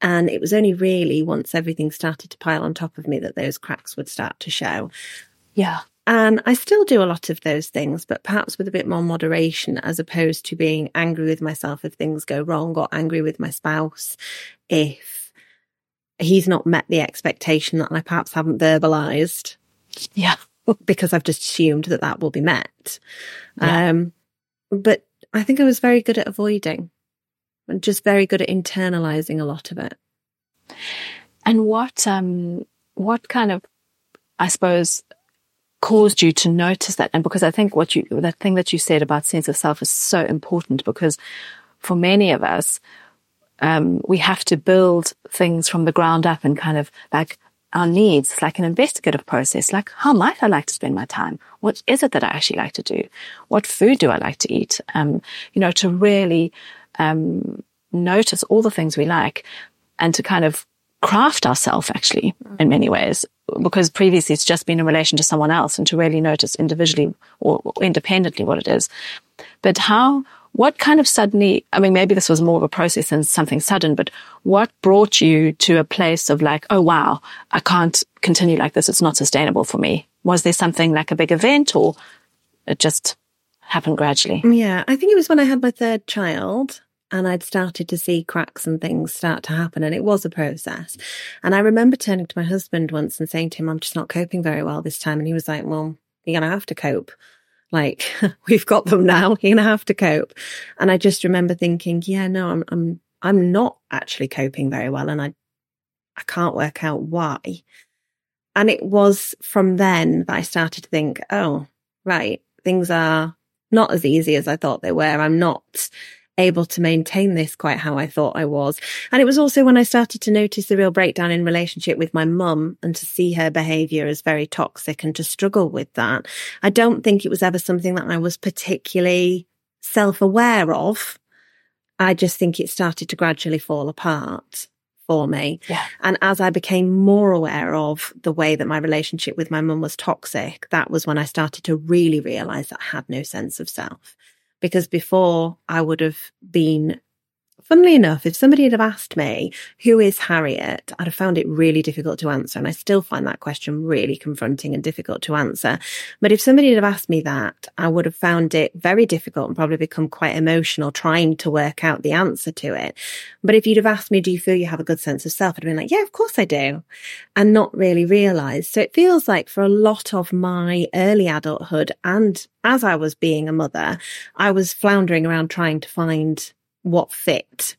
And it was only really once everything started to pile on top of me that those cracks would start to show. Yeah. And I still do a lot of those things, but perhaps with a bit more moderation as opposed to being angry with myself if things go wrong or angry with my spouse if he's not met the expectation that I perhaps haven't verbalized. Yeah because I've just assumed that that will be met. Yeah. Um, but I think I was very good at avoiding and just very good at internalizing a lot of it. And what, um, what kind of, I suppose, caused you to notice that? And because I think what you, that thing that you said about sense of self is so important because for many of us, um, we have to build things from the ground up and kind of like our needs, like an investigative process, like how might I like to spend my time? What is it that I actually like to do? What food do I like to eat? Um, you know, to really, um, notice all the things we like and to kind of craft ourselves actually in many ways because previously it's just been in relation to someone else and to really notice individually or independently what it is. But how what kind of suddenly, I mean, maybe this was more of a process than something sudden, but what brought you to a place of like, oh, wow, I can't continue like this. It's not sustainable for me. Was there something like a big event or it just happened gradually? Yeah. I think it was when I had my third child and I'd started to see cracks and things start to happen. And it was a process. And I remember turning to my husband once and saying to him, I'm just not coping very well this time. And he was like, well, you're going to have to cope. Like we've got them now. You're gonna have to cope. And I just remember thinking, yeah, no, I'm, I'm, I'm not actually coping very well. And I, I can't work out why. And it was from then that I started to think, oh, right, things are not as easy as I thought they were. I'm not able to maintain this quite how I thought I was. And it was also when I started to notice the real breakdown in relationship with my mum and to see her behavior as very toxic and to struggle with that. I don't think it was ever something that I was particularly self aware of. I just think it started to gradually fall apart for me. Yeah. And as I became more aware of the way that my relationship with my mum was toxic, that was when I started to really realize that I had no sense of self because before I would have been funnily enough, if somebody had have asked me, who is Harriet, I'd have found it really difficult to answer. And I still find that question really confronting and difficult to answer. But if somebody had have asked me that, I would have found it very difficult and probably become quite emotional trying to work out the answer to it. But if you'd have asked me, do you feel you have a good sense of self? I'd have been like, yeah, of course I do. And not really realize. So it feels like for a lot of my early adulthood and as I was being a mother, I was floundering around trying to find what fit.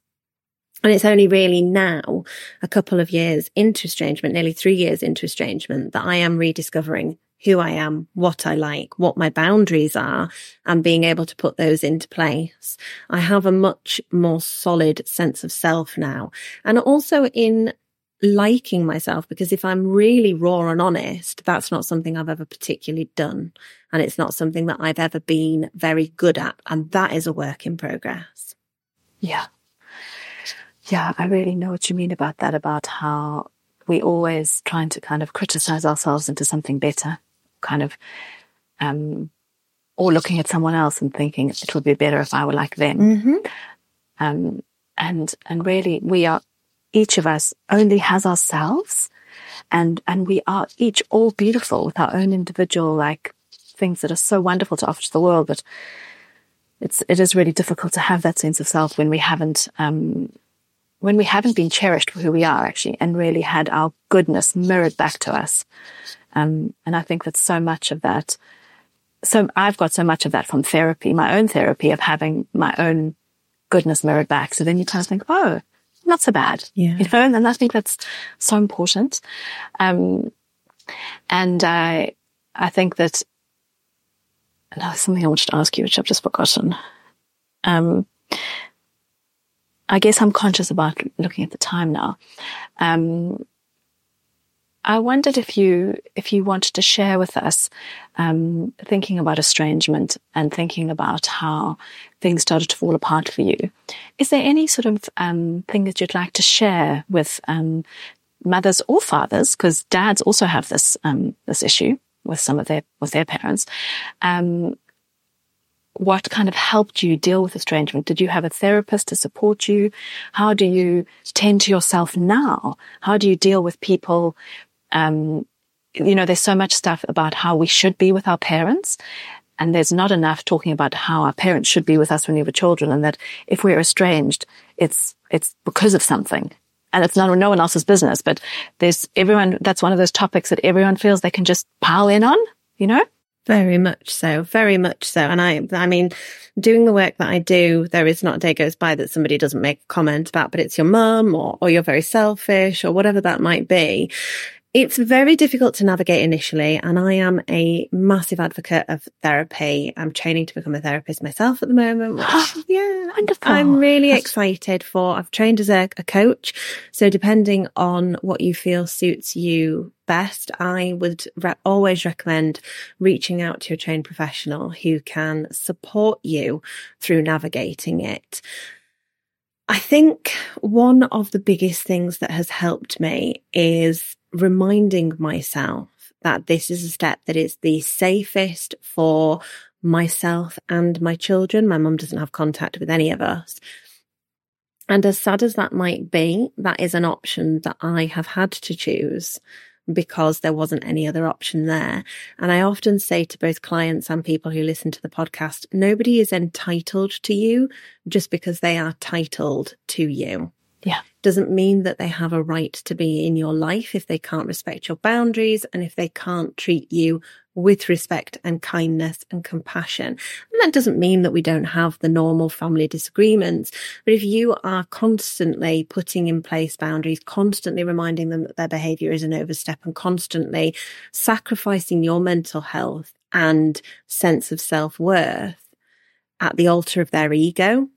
And it's only really now, a couple of years into estrangement, nearly three years into estrangement, that I am rediscovering who I am, what I like, what my boundaries are, and being able to put those into place. I have a much more solid sense of self now. And also in liking myself, because if I'm really raw and honest, that's not something I've ever particularly done. And it's not something that I've ever been very good at. And that is a work in progress. Yeah. Yeah, I really know what you mean about that, about how we always trying to kind of criticize ourselves into something better, kind of, um, or looking at someone else and thinking it would be better if I were like them. Mm-hmm. Um, and, and really we are, each of us only has ourselves and, and we are each all beautiful with our own individual, like things that are so wonderful to offer to the world. But it's it is really difficult to have that sense of self when we haven't um, when we haven't been cherished for who we are actually and really had our goodness mirrored back to us. Um, and I think that so much of that, so I've got so much of that from therapy, my own therapy of having my own goodness mirrored back. So then you kind of think, oh, not so bad. Yeah. You know, and I think that's so important. Um, and I, I think that now there's something I wanted to ask you, which I've just forgotten. Um, I guess I'm conscious about looking at the time now. Um, I wondered if you if you wanted to share with us, um, thinking about estrangement and thinking about how things started to fall apart for you. Is there any sort of um, thing that you'd like to share with um, mothers or fathers? Because dads also have this um, this issue with some of their with their parents. Um, what kind of helped you deal with estrangement? Did you have a therapist to support you? How do you tend to yourself now? How do you deal with people? Um, you know, there's so much stuff about how we should be with our parents. And there's not enough talking about how our parents should be with us when we were children and that if we're estranged, it's, it's because of something. And it's not no one else's business, but there's everyone, that's one of those topics that everyone feels they can just pile in on, you know? Very much so, very much so. And I, I mean, doing the work that I do, there is not a day goes by that somebody doesn't make a comment about, but it's your mum or, or you're very selfish or whatever that might be. It's very difficult to navigate initially, and I am a massive advocate of therapy. I'm training to become a therapist myself at the moment. Which, yeah, wonderful. I'm really That's... excited for. I've trained as a, a coach, so depending on what you feel suits you best, I would re- always recommend reaching out to a trained professional who can support you through navigating it. I think one of the biggest things that has helped me is reminding myself that this is a step that is the safest for myself and my children. My mum doesn't have contact with any of us. And as sad as that might be, that is an option that I have had to choose because there wasn't any other option there. And I often say to both clients and people who listen to the podcast, nobody is entitled to you just because they are titled to you. Yeah. Doesn't mean that they have a right to be in your life if they can't respect your boundaries and if they can't treat you with respect and kindness and compassion. And that doesn't mean that we don't have the normal family disagreements. But if you are constantly putting in place boundaries, constantly reminding them that their behavior is an overstep and constantly sacrificing your mental health and sense of self worth at the altar of their ego,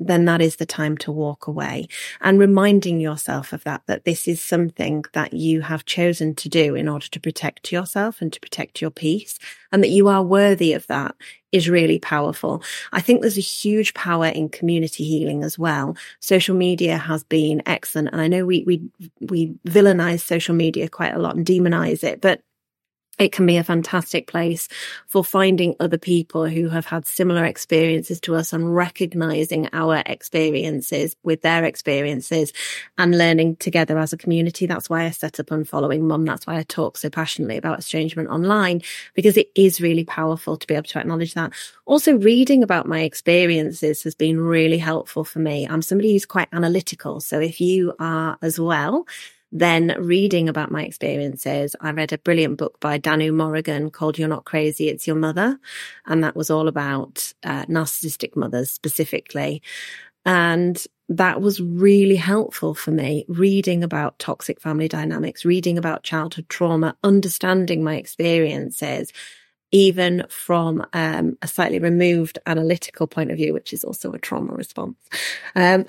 then that is the time to walk away and reminding yourself of that, that this is something that you have chosen to do in order to protect yourself and to protect your peace and that you are worthy of that is really powerful. I think there's a huge power in community healing as well. Social media has been excellent. And I know we, we, we villainize social media quite a lot and demonize it, but it can be a fantastic place for finding other people who have had similar experiences to us and recognizing our experiences with their experiences and learning together as a community. That's why I set up Unfollowing Mum. That's why I talk so passionately about estrangement online because it is really powerful to be able to acknowledge that. Also, reading about my experiences has been really helpful for me. I'm somebody who's quite analytical. So if you are as well, then reading about my experiences, I read a brilliant book by Danu Morrigan called You're Not Crazy, It's Your Mother. And that was all about uh, narcissistic mothers specifically. And that was really helpful for me, reading about toxic family dynamics, reading about childhood trauma, understanding my experiences even from um, a slightly removed analytical point of view, which is also a trauma response. Um,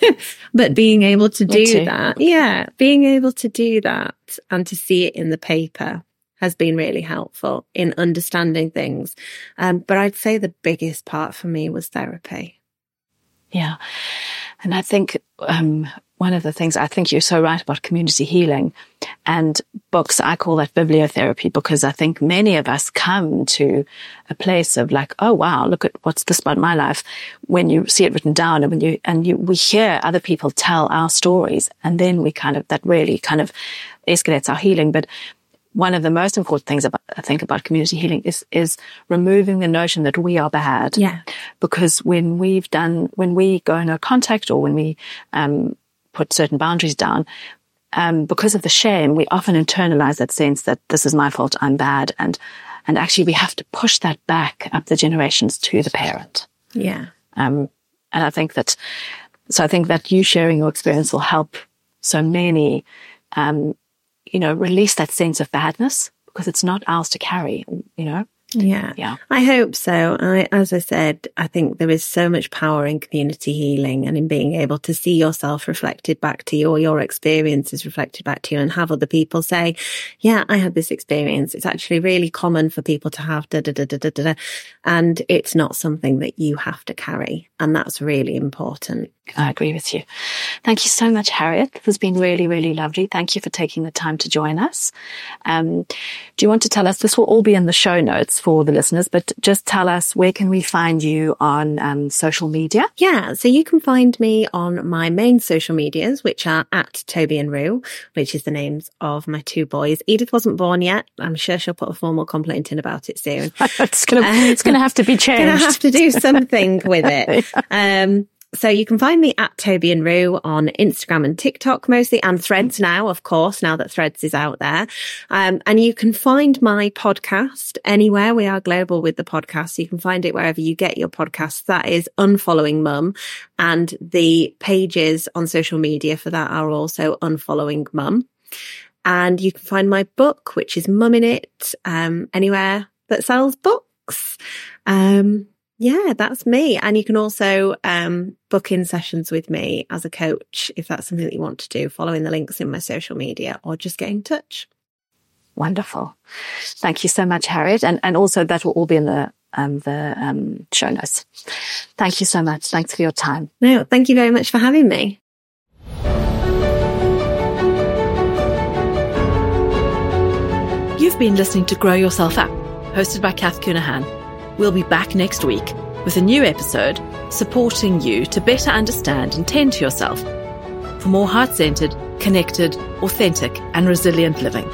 but being able to do that, yeah, being able to do that and to see it in the paper has been really helpful in understanding things. Um, but I'd say the biggest part for me was therapy. Yeah. And I think um, one of the things I think you're so right about community healing and books. I call that bibliotherapy because I think many of us come to a place of like, oh wow, look at what's this about my life when you see it written down and when you and you we hear other people tell our stories and then we kind of that really kind of escalates our healing. But one of the most important things about, I think about community healing is, is removing the notion that we are bad. Yeah. Because when we've done, when we go in a contact or when we, um, put certain boundaries down, um, because of the shame, we often internalize that sense that this is my fault, I'm bad. And, and actually we have to push that back up the generations to the parent. Yeah. Um, and I think that, so I think that you sharing your experience will help so many, um, you know, release that sense of badness because it's not ours to carry, you know? Yeah. Yeah. I hope so. I, as I said, I think there is so much power in community healing and in being able to see yourself reflected back to you or your experiences reflected back to you and have other people say, yeah, I had this experience. It's actually really common for people to have da da da da da da. And it's not something that you have to carry. And that's really important. I agree with you. Thank you so much, Harriet. This has been really, really lovely. Thank you for taking the time to join us. Um, do you want to tell us? This will all be in the show notes for the listeners, but just tell us where can we find you on um, social media? Yeah, so you can find me on my main social medias, which are at Toby and Roo, which is the names of my two boys. Edith wasn't born yet. I'm sure she'll put a formal complaint in about it soon. it's gonna, it's gonna have to be changed. Gonna have to do something with it. Um, so you can find me at Toby and Roo on Instagram and TikTok mostly and threads now, of course, now that threads is out there. Um, and you can find my podcast anywhere. We are global with the podcast. so You can find it wherever you get your podcasts. That is Unfollowing Mum. And the pages on social media for that are also Unfollowing Mum. And you can find my book, which is Mum in It, um, anywhere that sells books. Um, yeah, that's me. And you can also um, book in sessions with me as a coach if that's something that you want to do, following the links in my social media or just get in touch. Wonderful. Thank you so much, Harriet. And, and also that will all be in the, um, the um, show notes. Thank you so much. Thanks for your time. No, thank you very much for having me. You've been listening to Grow Yourself Up, hosted by Cath Counihan. We'll be back next week with a new episode supporting you to better understand and tend to yourself for more heart centered, connected, authentic, and resilient living.